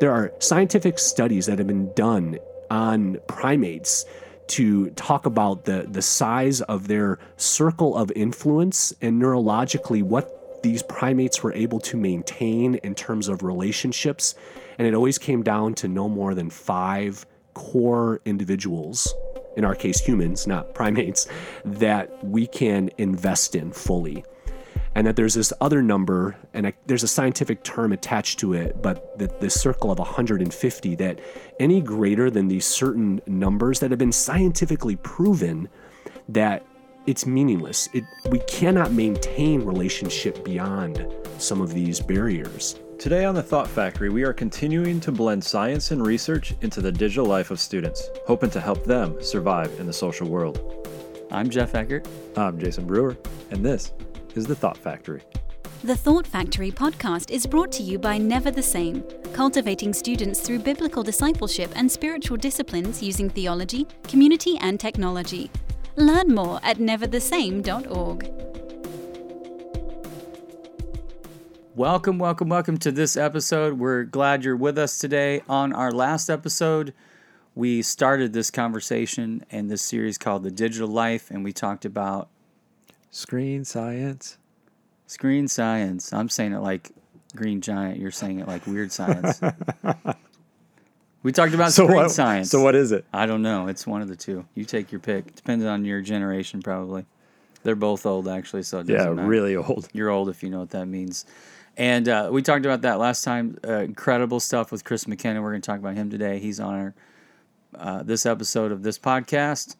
There are scientific studies that have been done on primates to talk about the, the size of their circle of influence and neurologically what these primates were able to maintain in terms of relationships. And it always came down to no more than five core individuals, in our case, humans, not primates, that we can invest in fully and that there's this other number, and a, there's a scientific term attached to it, but that this circle of 150, that any greater than these certain numbers that have been scientifically proven that it's meaningless. It, we cannot maintain relationship beyond some of these barriers. Today on the Thought Factory, we are continuing to blend science and research into the digital life of students, hoping to help them survive in the social world. I'm Jeff Eckert. I'm Jason Brewer, and this is The Thought Factory. The Thought Factory podcast is brought to you by Never the Same, cultivating students through biblical discipleship and spiritual disciplines using theology, community, and technology. Learn more at neverthesame.org. Welcome, welcome, welcome to this episode. We're glad you're with us today. On our last episode, we started this conversation and this series called The Digital Life, and we talked about Screen science. Screen science. I'm saying it like Green Giant. You're saying it like weird science. we talked about So screen what? science. So what is it? I don't know. It's one of the two. You take your pick. Depends on your generation, probably. They're both old, actually. So Yeah, matter. really old. You're old if you know what that means. And uh, we talked about that last time. Uh, incredible stuff with Chris McKenna. We're going to talk about him today. He's on our uh, this episode of this podcast,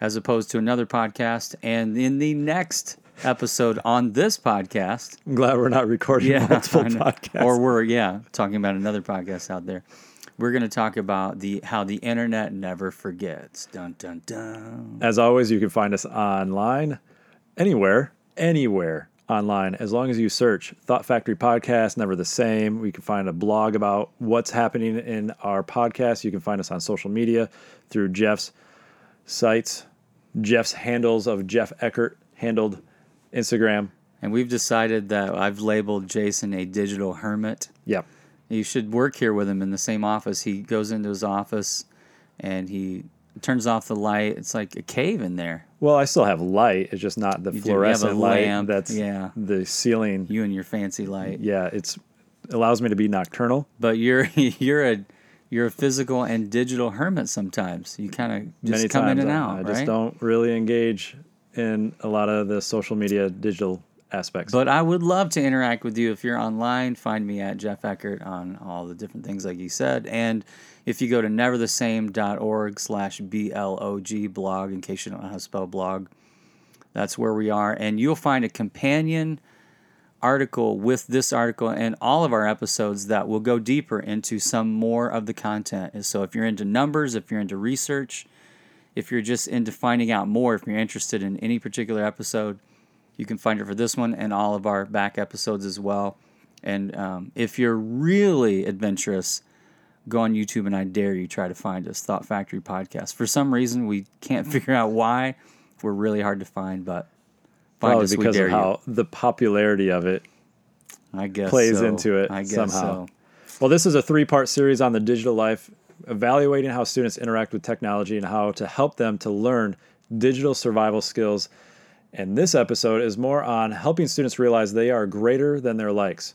as opposed to another podcast. And in the next episode on this podcast, I'm glad we're not recording multiple podcasts. or we're yeah talking about another podcast out there. We're going to talk about the how the internet never forgets. Dun dun dun. As always, you can find us online, anywhere, anywhere online, as long as you search Thought Factory Podcast, never the same. We can find a blog about what's happening in our podcast. You can find us on social media through Jeff's sites, Jeff's handles of Jeff Eckert handled Instagram. And we've decided that I've labeled Jason a digital hermit. Yep. You should work here with him in the same office. He goes into his office and he turns off the light. It's like a cave in there. Well, I still have light. It's just not the You do. You have a fluorescent light lamp. that's Yeah. the ceiling. You and your fancy light. Yeah, it's allows me to be nocturnal. But you're you're a you're a physical and digital hermit sometimes. You kind of just Many come in and I- out, I right? just don't really engage in a lot of the social media digital aspects. But I would love to interact with you if you're online. Find me at Jeff Eckert on all the different things like you said. And if you go to neverthesame.org slash B-L-O-G blog, in case you don't know how to spell blog, that's where we are. And you'll find a companion article with this article and all of our episodes that will go deeper into some more of the content. And so if you're into numbers, if you're into research, if you're just into finding out more, if you're interested in any particular episode, you can find it for this one and all of our back episodes as well. And um, if you're really adventurous, go on YouTube and I dare you try to find us, Thought Factory Podcast. For some reason, we can't figure out why. We're really hard to find, but find oh, Probably us. because of how the popularity of it. I guess plays so. into it I guess somehow. so. Well, this is a three part series on the digital life, evaluating how students interact with technology and how to help them to learn digital survival skills. And this episode is more on helping students realize they are greater than their likes.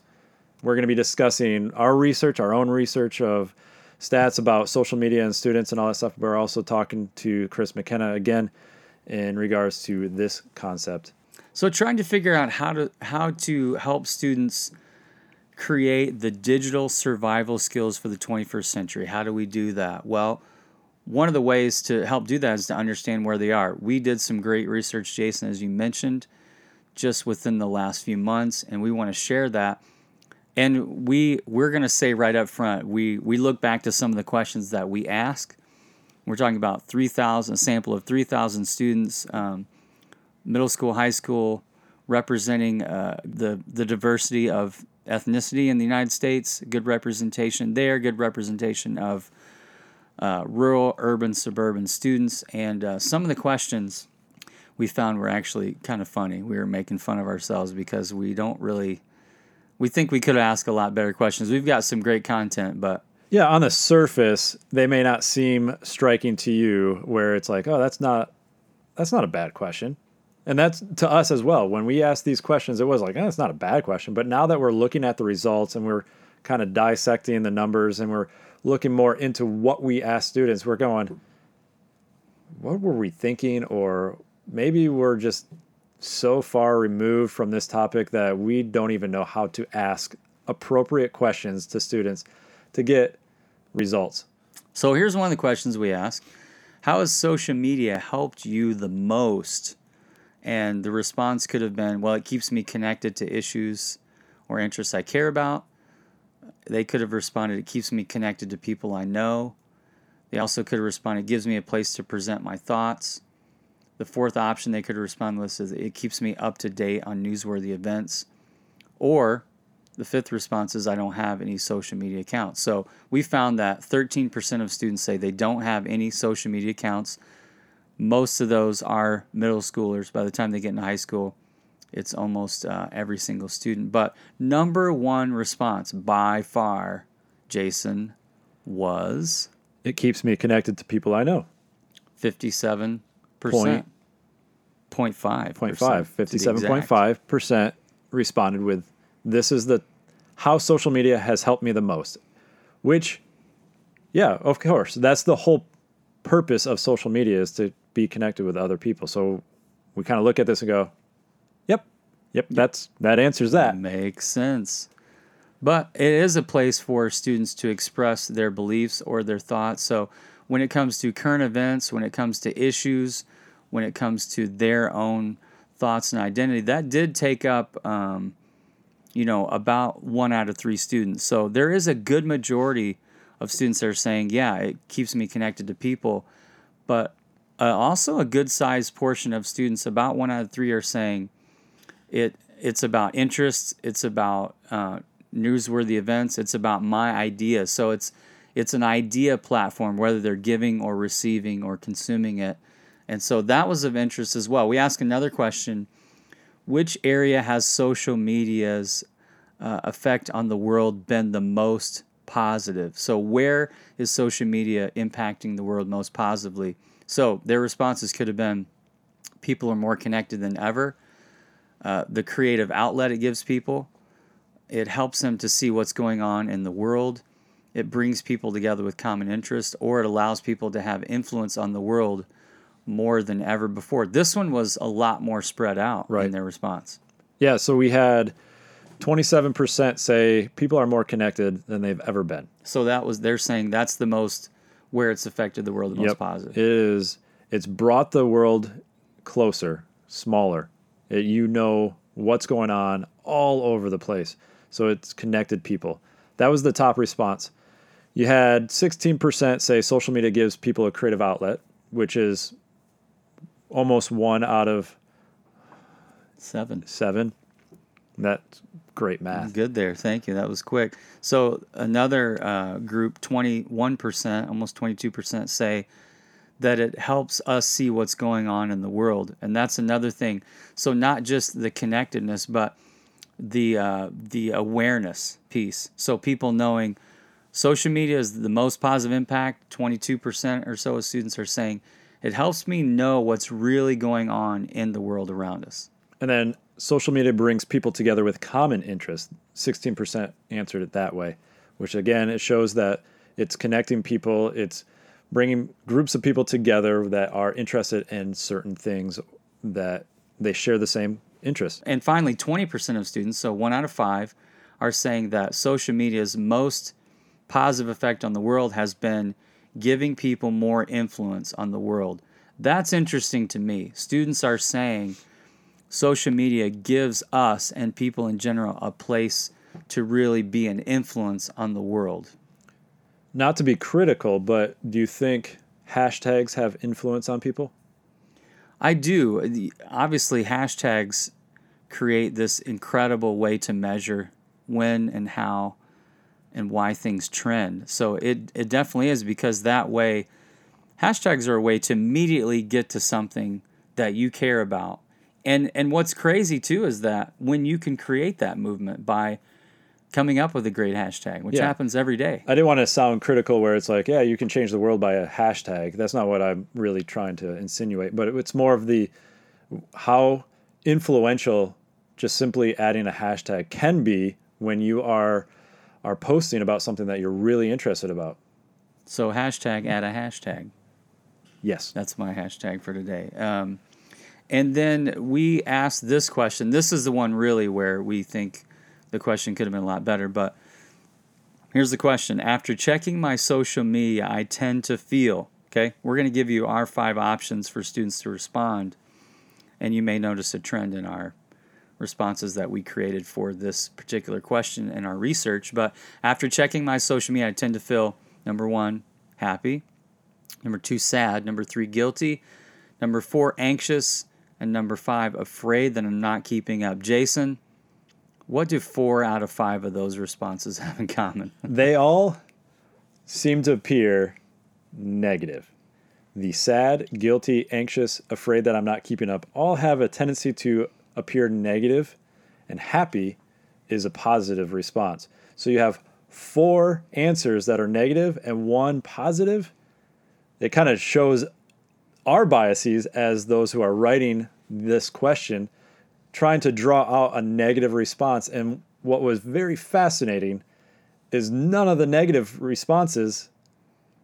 We're going to be discussing our research, our own research of stats about social media and students and all that stuff. We're also talking to Chris McKenna again in regards to this concept. So trying to figure out how to how to help students create the digital survival skills for the 21st century. How do we do that? Well, one of the ways to help do that is to understand where they are. We did some great research, Jason, as you mentioned, just within the last few months, and we want to share that. And we we're going to say right up front, we we look back to some of the questions that we ask. We're talking about 3,000 a sample of 3,000 students. Um, middle school, high school, representing uh, the the diversity of ethnicity in the United States. Good representation there. Good representation of uh, rural, urban, suburban students. And uh, some of the questions we found were actually kind of funny. We were making fun of ourselves because we don't really. We think we could ask a lot better questions. We've got some great content, but Yeah, on the surface, they may not seem striking to you where it's like, oh, that's not that's not a bad question. And that's to us as well. When we asked these questions, it was like, oh, it's not a bad question. But now that we're looking at the results and we're kind of dissecting the numbers and we're looking more into what we ask students, we're going, what were we thinking? Or maybe we're just so far removed from this topic that we don't even know how to ask appropriate questions to students to get results. So here's one of the questions we ask How has social media helped you the most? And the response could have been, Well, it keeps me connected to issues or interests I care about. They could have responded, It keeps me connected to people I know. They also could have responded, It gives me a place to present my thoughts. The fourth option they could respond with is, It keeps me up to date on newsworthy events. Or the fifth response is I don't have any social media accounts. So we found that 13% of students say they don't have any social media accounts. Most of those are middle schoolers. By the time they get into high school, it's almost uh, every single student. But number one response by far, Jason, was It keeps me connected to people I know. 57%. Point- 0.5. 0.5, 57.5% responded with this is the how social media has helped me the most. Which yeah, of course, that's the whole purpose of social media is to be connected with other people. So we kind of look at this and go, "Yep. Yep, that's that answers that." Makes sense. But it is a place for students to express their beliefs or their thoughts. So when it comes to current events, when it comes to issues, when it comes to their own thoughts and identity, that did take up, um, you know, about one out of three students. So there is a good majority of students that are saying, yeah, it keeps me connected to people. But uh, also a good sized portion of students, about one out of three, are saying it it's about interests, it's about uh, newsworthy events, it's about my ideas. So it's it's an idea platform, whether they're giving or receiving or consuming it. And so that was of interest as well. We ask another question Which area has social media's uh, effect on the world been the most positive? So, where is social media impacting the world most positively? So, their responses could have been people are more connected than ever, uh, the creative outlet it gives people, it helps them to see what's going on in the world. It brings people together with common interest, or it allows people to have influence on the world more than ever before. This one was a lot more spread out right. in their response. Yeah, so we had 27% say people are more connected than they've ever been. So that was they're saying that's the most where it's affected the world the most positive. It is. It's brought the world closer, smaller. It, you know what's going on all over the place. So it's connected people. That was the top response. You had 16% say social media gives people a creative outlet, which is almost one out of Seven. seven. That's great math. Good there. Thank you. That was quick. So another uh, group, 21%, almost 22% say that it helps us see what's going on in the world. And that's another thing. So not just the connectedness, but the uh, the awareness piece. So people knowing social media is the most positive impact. 22% or so of students are saying it helps me know what's really going on in the world around us. And then social media brings people together with common interests. 16% answered it that way, which again, it shows that it's connecting people, it's bringing groups of people together that are interested in certain things that they share the same interests. And finally, 20% of students, so one out of five, are saying that social media's most positive effect on the world has been giving people more influence on the world. That's interesting to me. Students are saying social media gives us and people in general a place to really be an influence on the world. Not to be critical, but do you think hashtags have influence on people? I do. The- Obviously, hashtags create this incredible way to measure when and how and why things trend. So it, it definitely is because that way, hashtags are a way to immediately get to something that you care about. And, and what's crazy too is that when you can create that movement by coming up with a great hashtag, which Yeah. happens every day. I didn't want to sound critical where it's like, yeah, you can change the world by a hashtag. That's not what I'm really trying to insinuate, but it's more of the how influential just simply adding a hashtag can be when you are are posting about something that you're really interested about. So hashtag add a hashtag. Yes. That's my hashtag for today. Um, and then we asked this question. This is the one really where we think the question could have been a lot better. But here's the question After checking my social media, I tend to feel, okay, we're going to give you our five options for students to respond. And you may notice a trend in our responses that we created for this particular question in our research. But after checking my social media, I tend to feel number one, happy. Number two, sad. Number three, guilty. Number four, anxious. And number five, afraid that I'm not keeping up. Jason, what do four out of five of those responses have in common? They all seem to appear negative. The sad, guilty, anxious, afraid that I'm not keeping up all have a tendency to appear negative, and happy is a positive response. So you have four answers that are negative and one positive. It kind of shows our biases as those who are writing this question, trying to draw out a negative response. And what was very fascinating is none of the negative responses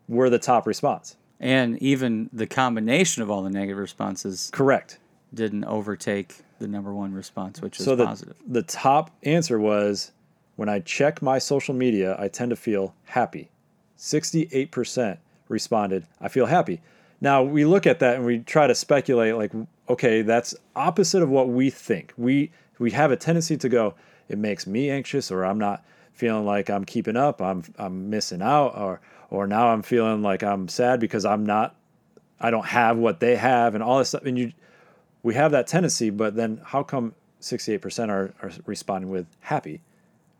were the top response. And even the combination of all the negative responses Correct. didn't overtake the number one response, which is so the, positive. the top answer was when I check my social media, I tend to feel happy. 68% responded, I feel happy. Now we look at that and we try to speculate like, okay, that's opposite of what we think. We we have a tendency to go, it makes me anxious or I'm not feeling like I'm keeping up, I'm I'm missing out or or now I'm feeling like I'm sad because I'm not I don't have what they have and all this stuff and you we have that tendency, but then how come 68% are, are responding with happy?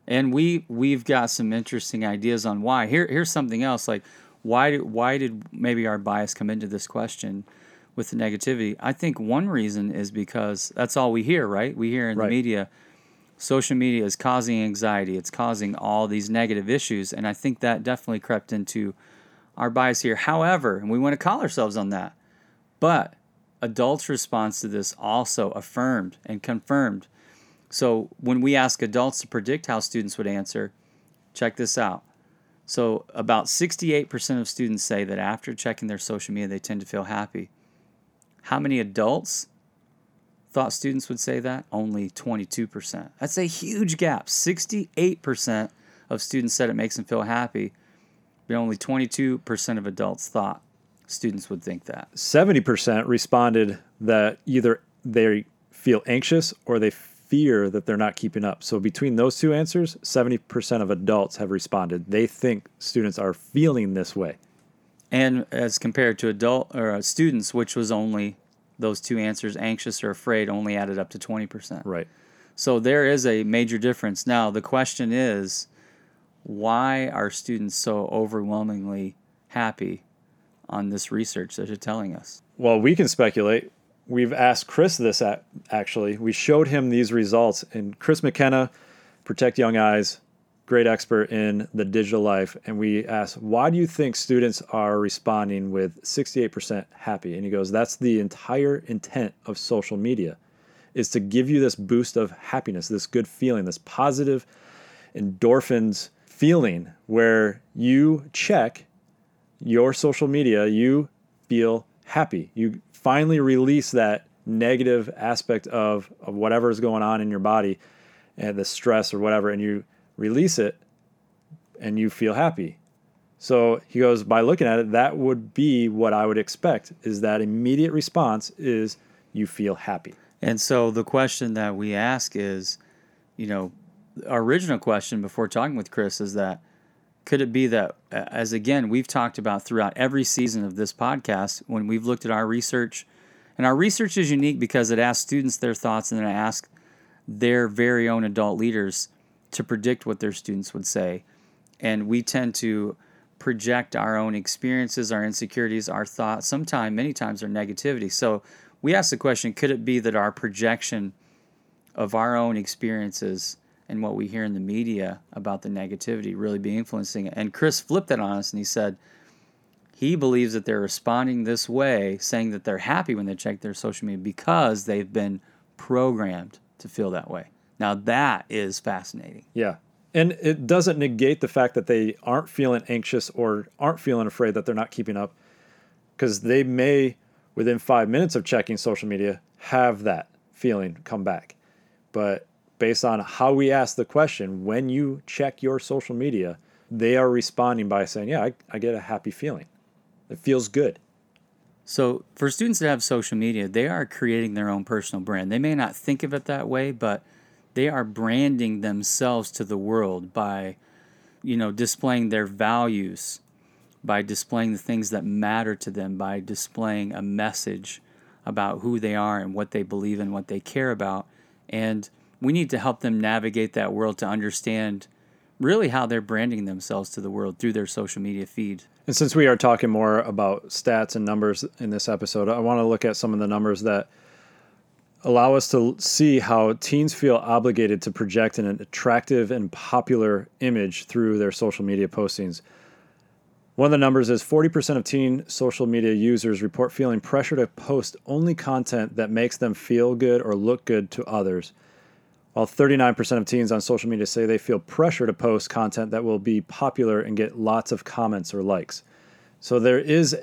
and we we've got some interesting ideas on why. Here here's something else like why did why did maybe our bias come into this question with the negativity? I think one reason is because that's all we hear, right? We hear in Right. the media social media is causing anxiety, it's causing all these negative issues and I think that definitely crept into our bias here. However, and we want to call ourselves on that. But adults' response to this also affirmed and confirmed so when we ask adults to predict how students would answer, check this out. So about 68% of students say that after checking their social media, they tend to feel happy. How many adults thought students would say that? Only 22%. That's a huge gap. 68% of students said it makes them feel happy, but only 22% of adults thought students would think that. 70% responded that either they feel anxious or they fear that they're not keeping up. So between those two answers, 70% of adults have responded. They think students are feeling this way. and as compared to adult or uh, students, which was only those two answers, anxious or afraid, only added up to twenty percent. Right. So there is a major difference. Now the question is, why are students so overwhelmingly happy on this research that you're telling us? Well, we can speculate. We've asked Chris this at, actually. We showed him these results, and Chris McKenna, Protect Young Eyes, great expert in the digital life. And we asked, why do you think students are responding with 68% happy? And he goes, that's the entire intent of social media, is to give you this boost of happiness, this good feeling, this positive endorphins feeling where you check your social media, you feel happy. You finally release that negative aspect of, of whatever is going on in your body and the stress or whatever, and you release it and you feel happy. So he goes, by looking at it, that would be what I would expect is that immediate response is you feel happy. And so the question that we ask is, you know, our original question before talking with Chris is that could it be that, as again, we've talked about throughout every season of this podcast, when we've looked at our research, and our research is unique because it asks students their thoughts and then it asks their very own adult leaders to predict what their students would say. And we tend to project our own experiences, our insecurities, our thoughts, sometimes, many times, our negativity. So we ask the question could it be that our projection of our own experiences and what we hear in the media about the negativity really be influencing it. And Chris flipped that on us and he said he believes that they're responding this way, saying that they're happy when they check their social media because they've been programmed to feel that way. Now that is fascinating. Yeah. And it doesn't negate the fact that they aren't feeling anxious or aren't feeling afraid that they're not keeping up because they may, within five minutes of checking social media, have that feeling come back. But based on how we ask the question, when you check your social media, they are responding by saying, Yeah, I, I get a happy feeling. It feels good. So, for students that have social media, they are creating their own personal brand. They may not think of it that way, but they are branding themselves to the world by, you know, displaying their values, by displaying the things that matter to them, by displaying a message about who they are and what they believe in, what they care about. And we need to help them navigate that world to understand really how they're branding themselves to the world through their social media feed. And since we are talking more about stats and numbers in this episode, I want to look at some of the numbers that allow us to see how teens feel obligated to project an attractive and popular image through their social media postings. One of the numbers is 40% of teen social media users report feeling pressure to post only content that makes them feel good or look good to others, while 39% of teens on social media say they feel pressure to post content that will be popular and get lots of comments or likes. So there is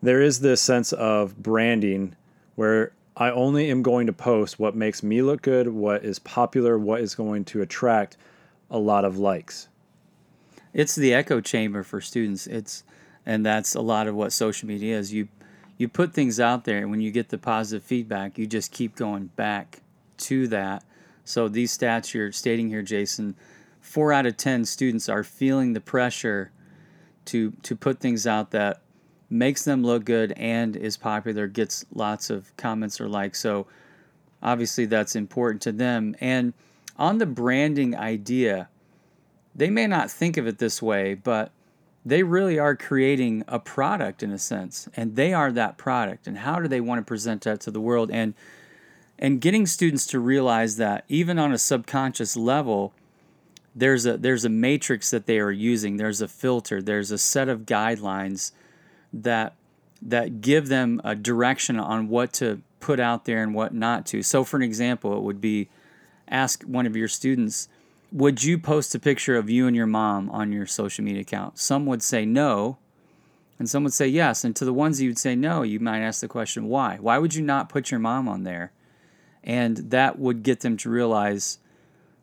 there is this sense of branding where I only am going to post what makes me look good, what is popular, what is going to attract a lot of likes. It's the echo chamber for students. It's and that's a lot of what social media is. You you put things out there and when you get the positive feedback, you just keep going back to that. So these stats you're stating here, Jason, 4 out of 10 students are feeling the pressure to to put things out that makes them look good and is popular, gets lots of comments or likes. So obviously that's important to them. And on the branding idea, they may not think of it this way, but they really are creating a product in a sense, and they are that product. And how do they want to present that to the world? And and getting students to realize that even on a subconscious level, there's a there's a matrix that they are using. There's a filter. There's a set of guidelines that that give them a direction on what to put out there and what not to. So, for an example, it would be ask one of your students, Would you post a picture of you and your mom on your social media account? Some would say no, and some would say yes. And to the ones you would say no, you might ask the question, Why? Why would you not put your mom on there? And that would get them to realize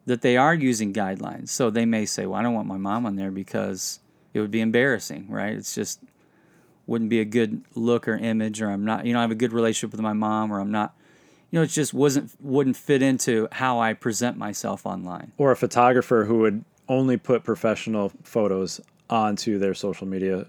that they are using guidelines. So they may say, Well, I don't want my mom on there because it would be embarrassing, right? It's just wouldn't be a good look or image or I'm not you know I have a good relationship with my mom or I'm not you know it just wasn't wouldn't fit into how I present myself online. Or a photographer who would only put professional photos onto their social media,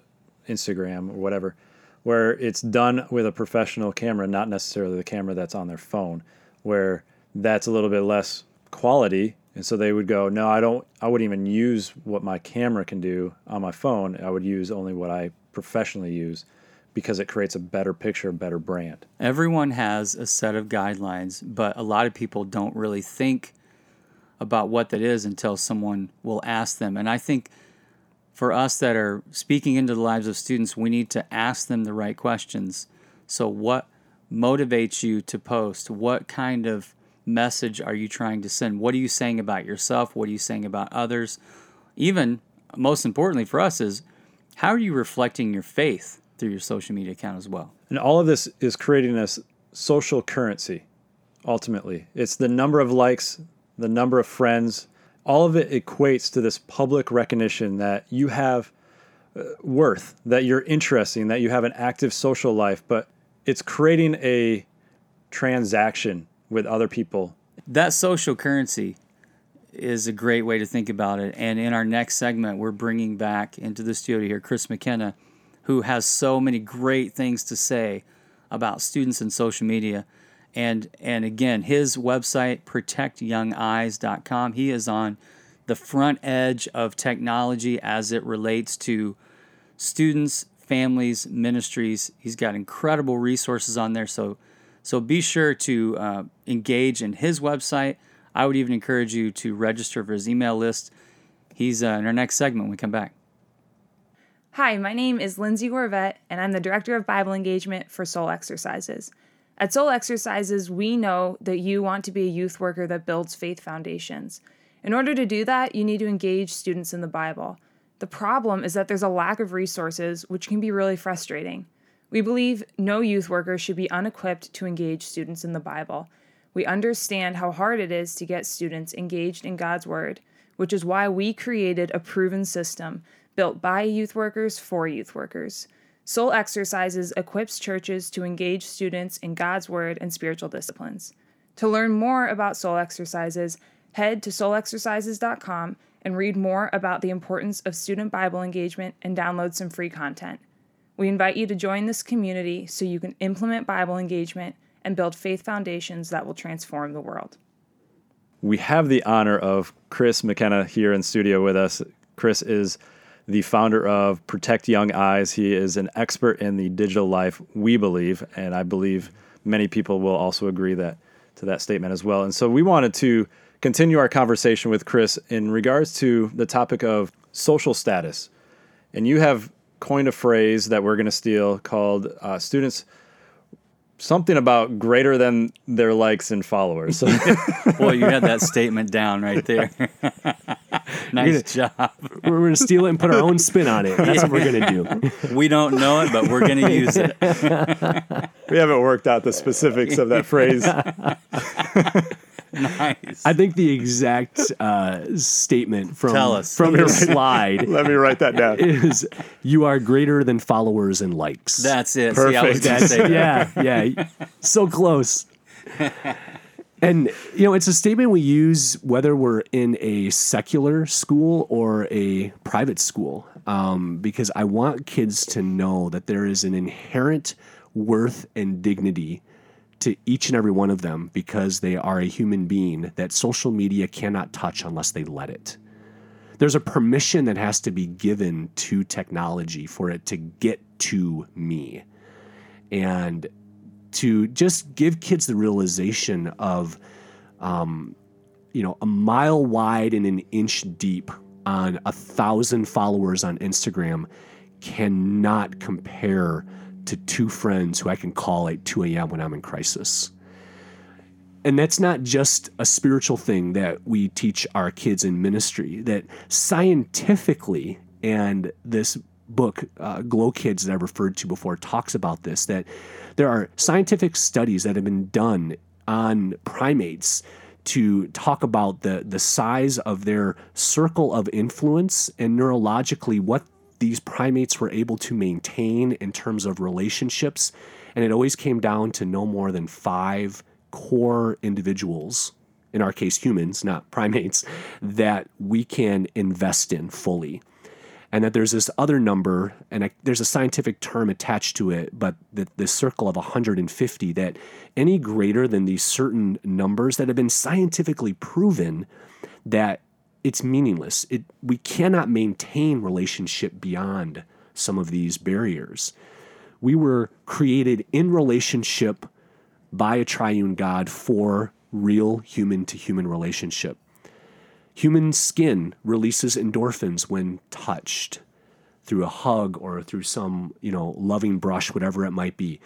Instagram or whatever, where it's done with a professional camera, not necessarily the camera that's on their phone, where that's a little bit less quality and so they would go, no, I don't. I wouldn't even use what my camera can do on my phone. I would use only what I professionally use because it creates a better picture, a better brand. Everyone has a set of guidelines, but a lot of people don't really think about what that is until someone will ask them. And I think for us that are speaking into the lives of students, we need to ask them the right questions. So, what motivates you to post? What kind of message are you trying to send? What are you saying about yourself? What are you saying about others? Even most importantly for us is how are you reflecting your faith through your social media account as well? And all of this is creating this social currency, ultimately. It's the number of likes, the number of friends, all of it equates to this public recognition that you have uh, worth, that you're interesting, that you have an active social life, but it's creating a transaction with other people. That social currency is a great way to think about it. And in our next segment, we're bringing back into the studio here Chris McKenna, who has so many great things to say about students and social media. And and again, his website protectyoungeyes.com. He is on the front edge of technology as it relates to students, families, ministries. He's got incredible resources on there. So so be sure to uh, engage in his website I would even encourage you to register for his email list. He's uh, in our next segment when we come back. Hi, my name is Lindsay Gorvet, and I'm the Director of Bible Engagement for Soul Exercises. At Soul Exercises, we know that you want to be a youth worker that builds faith foundations. In order to do that, you need to engage students in the Bible. The problem is that there's a lack of resources, which can be really frustrating. We believe no youth worker should be unequipped to engage students in the Bible. We understand how hard it is to get students engaged in God's Word, which is why we created a proven system built by youth workers for youth workers. Soul Exercises equips churches to engage students in God's Word and spiritual disciplines. To learn more about Soul Exercises, head to soulexercises.com and read more about the importance of student Bible engagement and download some free content. We invite you to join this community so you can implement Bible engagement and build faith foundations that will transform the world. We have the honor of Chris McKenna here in studio with us. Chris is the founder of Protect Young Eyes. He is an expert in the digital life, we believe, and I believe many people will also agree that to that statement as well. And so we wanted to continue our conversation with Chris in regards to the topic of social status. And you have coined a phrase that we're going to steal called uh, students something about greater than their likes and followers. Boy, you had that statement down right there. nice gonna, job. We're going to steal it and put our own spin on it. That's what we're going to do. We don't know it, but we're going to use it. we haven't worked out the specifics of that phrase. nice. I think the exact uh, statement from Tell us. from your slide. Let me write that down. Is you are greater than followers and likes. That's it. Perfect. See, I was say that. yeah, yeah, so close. And you know, it's a statement we use whether we're in a secular school or a private school, um, because I want kids to know that there is an inherent worth and dignity to each and every one of them because they are a human being that social media cannot touch unless they let it. There's a permission that has to be given to technology for it to get to me. And to just give kids the realization of, um, you know, a mile wide and an inch deep on a thousand followers on Instagram cannot compare to two friends who I can call at 2 a.m. when I'm in crisis. And that's not just a spiritual thing that we teach our kids in ministry, that scientifically, and this book, uh, Glow Kids, that I referred to before, talks about this, that there are scientific studies that have been done on primates to talk about the, the size of their circle of influence and neurologically what these primates were able to maintain in terms of relationships. And it always came down to no more than five core individuals, in our case, humans, not primates, that we can invest in fully. And that there's this other number, and there's a scientific term attached to it, but the, the circle of 150, that any greater than these certain numbers that have been scientifically proven that it's meaningless. It, we cannot maintain relationship beyond some of these barriers. We were created in relationship by a triune God for real human to human relationship. Human skin releases endorphins when touched through a hug or through some, you know, loving brush, whatever it might be.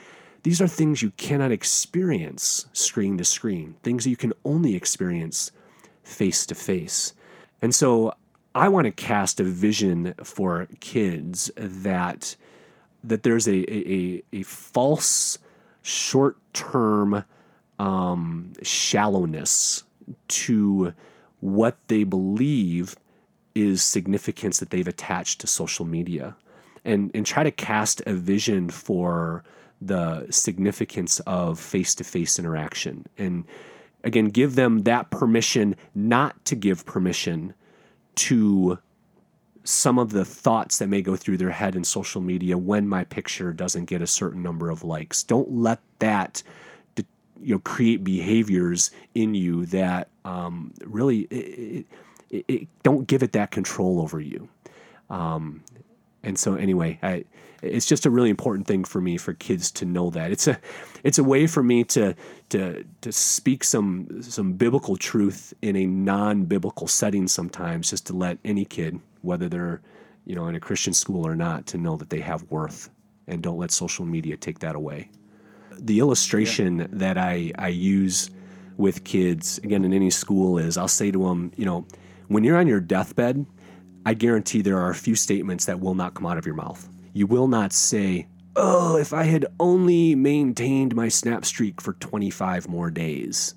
These are things you cannot experience screen to screen, things you can only experience face to face. And so I want to cast a vision for kids that that there's a a, a false short term um, shallowness to what they believe is significance that they've attached to social media. And and try to cast a vision for the significance of face-to-face interaction. And again give them that permission not to give permission to some of the thoughts that may go through their head in social media when my picture doesn't get a certain number of likes. Don't let that you know create behaviors in you that um, really it, it, it, don't give it that control over you. Um, And so anyway, I, it's just a really important thing for me for kids to know that it's a it's a way for me to to to speak some some biblical truth in a non-biblical setting sometimes just to let any kid whether they're you know in a Christian school or not to know that they have worth and don't let social media take that away. The illustration yeah. that I I use with kids again in any school is I'll say to them, you know, when you're on your deathbed, I guarantee there are a few statements that will not come out of your mouth. You will not say, Oh, if I had only maintained my snap streak for 25 more days.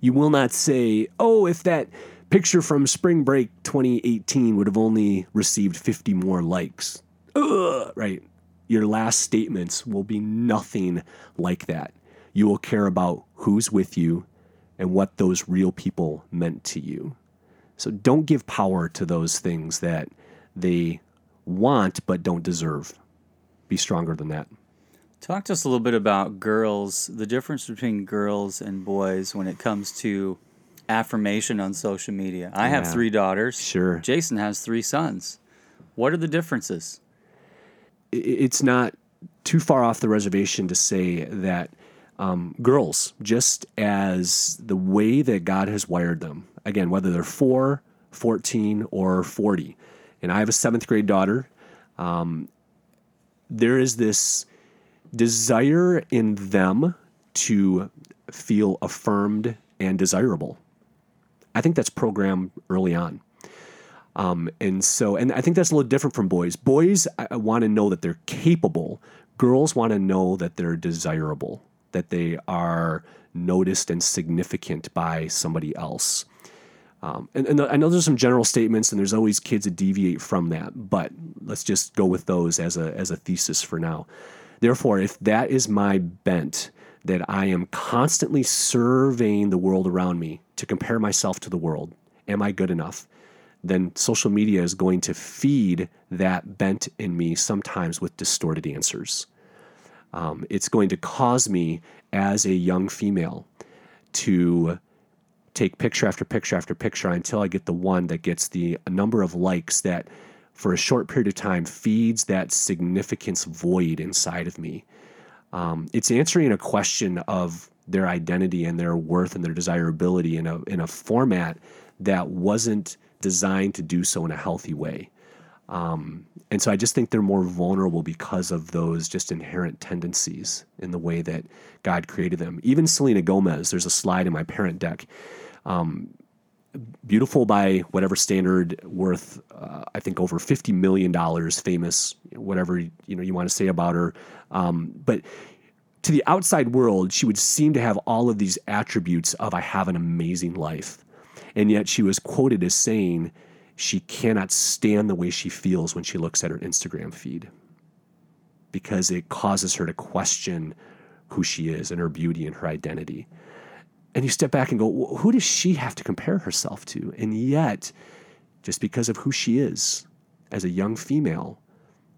You will not say, Oh, if that picture from spring break 2018 would have only received 50 more likes. Ugh, right. Your last statements will be nothing like that. You will care about who's with you and what those real people meant to you. So don't give power to those things that they want but don't deserve. Be stronger than that. Talk to us a little bit about girls, the difference between girls and boys when it comes to affirmation on social media. I have three daughters. Sure. Jason has three sons. What are the differences? It's not too far off the reservation to say that um, girls, just as the way that God has wired them, again, whether they're four, 14, or 40, and I have a seventh grade daughter, um, there is this desire in them to feel affirmed and desirable. I think that's programmed early on. Um, and so, and I think that's a little different from boys. Boys want to know that they're capable. Girls want to know that they're desirable, that they are noticed and significant by somebody else. Um, and, and I know there's some general statements, and there's always kids that deviate from that, but let's just go with those as a as a thesis for now. Therefore, if that is my bent, that I am constantly surveying the world around me to compare myself to the world, am I good enough? Then social media is going to feed that bent in me sometimes with distorted answers. Um, it's going to cause me as a young female to take picture after picture after picture until I get the one that gets the number of likes that for a short period of time feeds that significance void inside of me. Um, it's answering a question of their identity and their worth and their desirability in a in a format that wasn't designed to do so in a healthy way. Um, and so I just think they're more vulnerable because of those just inherent tendencies in the way that God created them. Even Selena Gomez, there's a slide in my parent deck um, beautiful by whatever standard, worth uh, I think over fifty million dollars, famous, whatever you know you want to say about her. Um, but to the outside world, she would seem to have all of these attributes of I have an amazing life, and yet she was quoted as saying she cannot stand the way she feels when she looks at her Instagram feed because it causes her to question who she is and her beauty and her identity and you step back and go, who does she have to compare herself to? And yet, just because of who she is as a young female,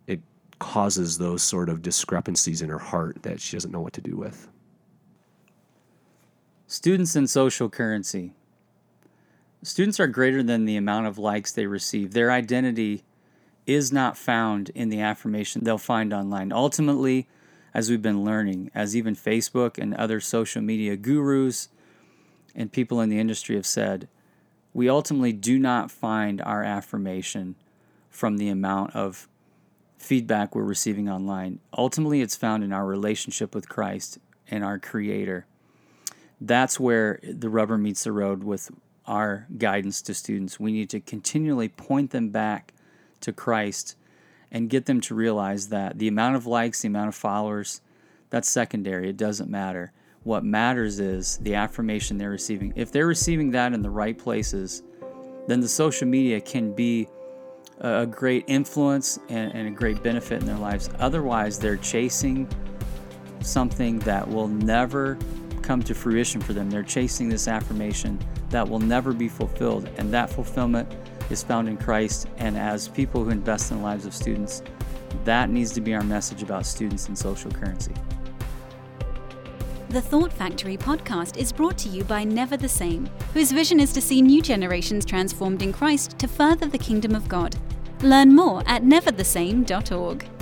it causes those sort of discrepancies in her heart that she doesn't know what to do with. Students and social currency. Students are greater than the amount of likes they receive. Their identity is not found in the affirmation they'll find online. Ultimately, as we've been learning, as even Facebook and other social media gurus and people in the industry have said, we ultimately do not find our affirmation from the amount of feedback we're receiving online. Ultimately, it's found in our relationship with Christ and our Creator. That's where the rubber meets the road with our guidance to students. We need to continually point them back to Christ and get them to realize that the amount of likes, the amount of followers, that's secondary. It doesn't matter. What matters is the affirmation they're receiving. If they're receiving that in the right places, then the social media can be a great influence and, and a great benefit in their lives. Otherwise, they're chasing something that will never come to fruition for them. They're chasing this affirmation that will never be fulfilled. And that fulfillment is found in Christ. And as people who invest in the lives of students, that needs to be our message about students and social currency. The Thought Factory podcast is brought to you by Never the Same, whose vision is to see new generations transformed in Christ to further the kingdom of God. Learn more at neverthesame.org.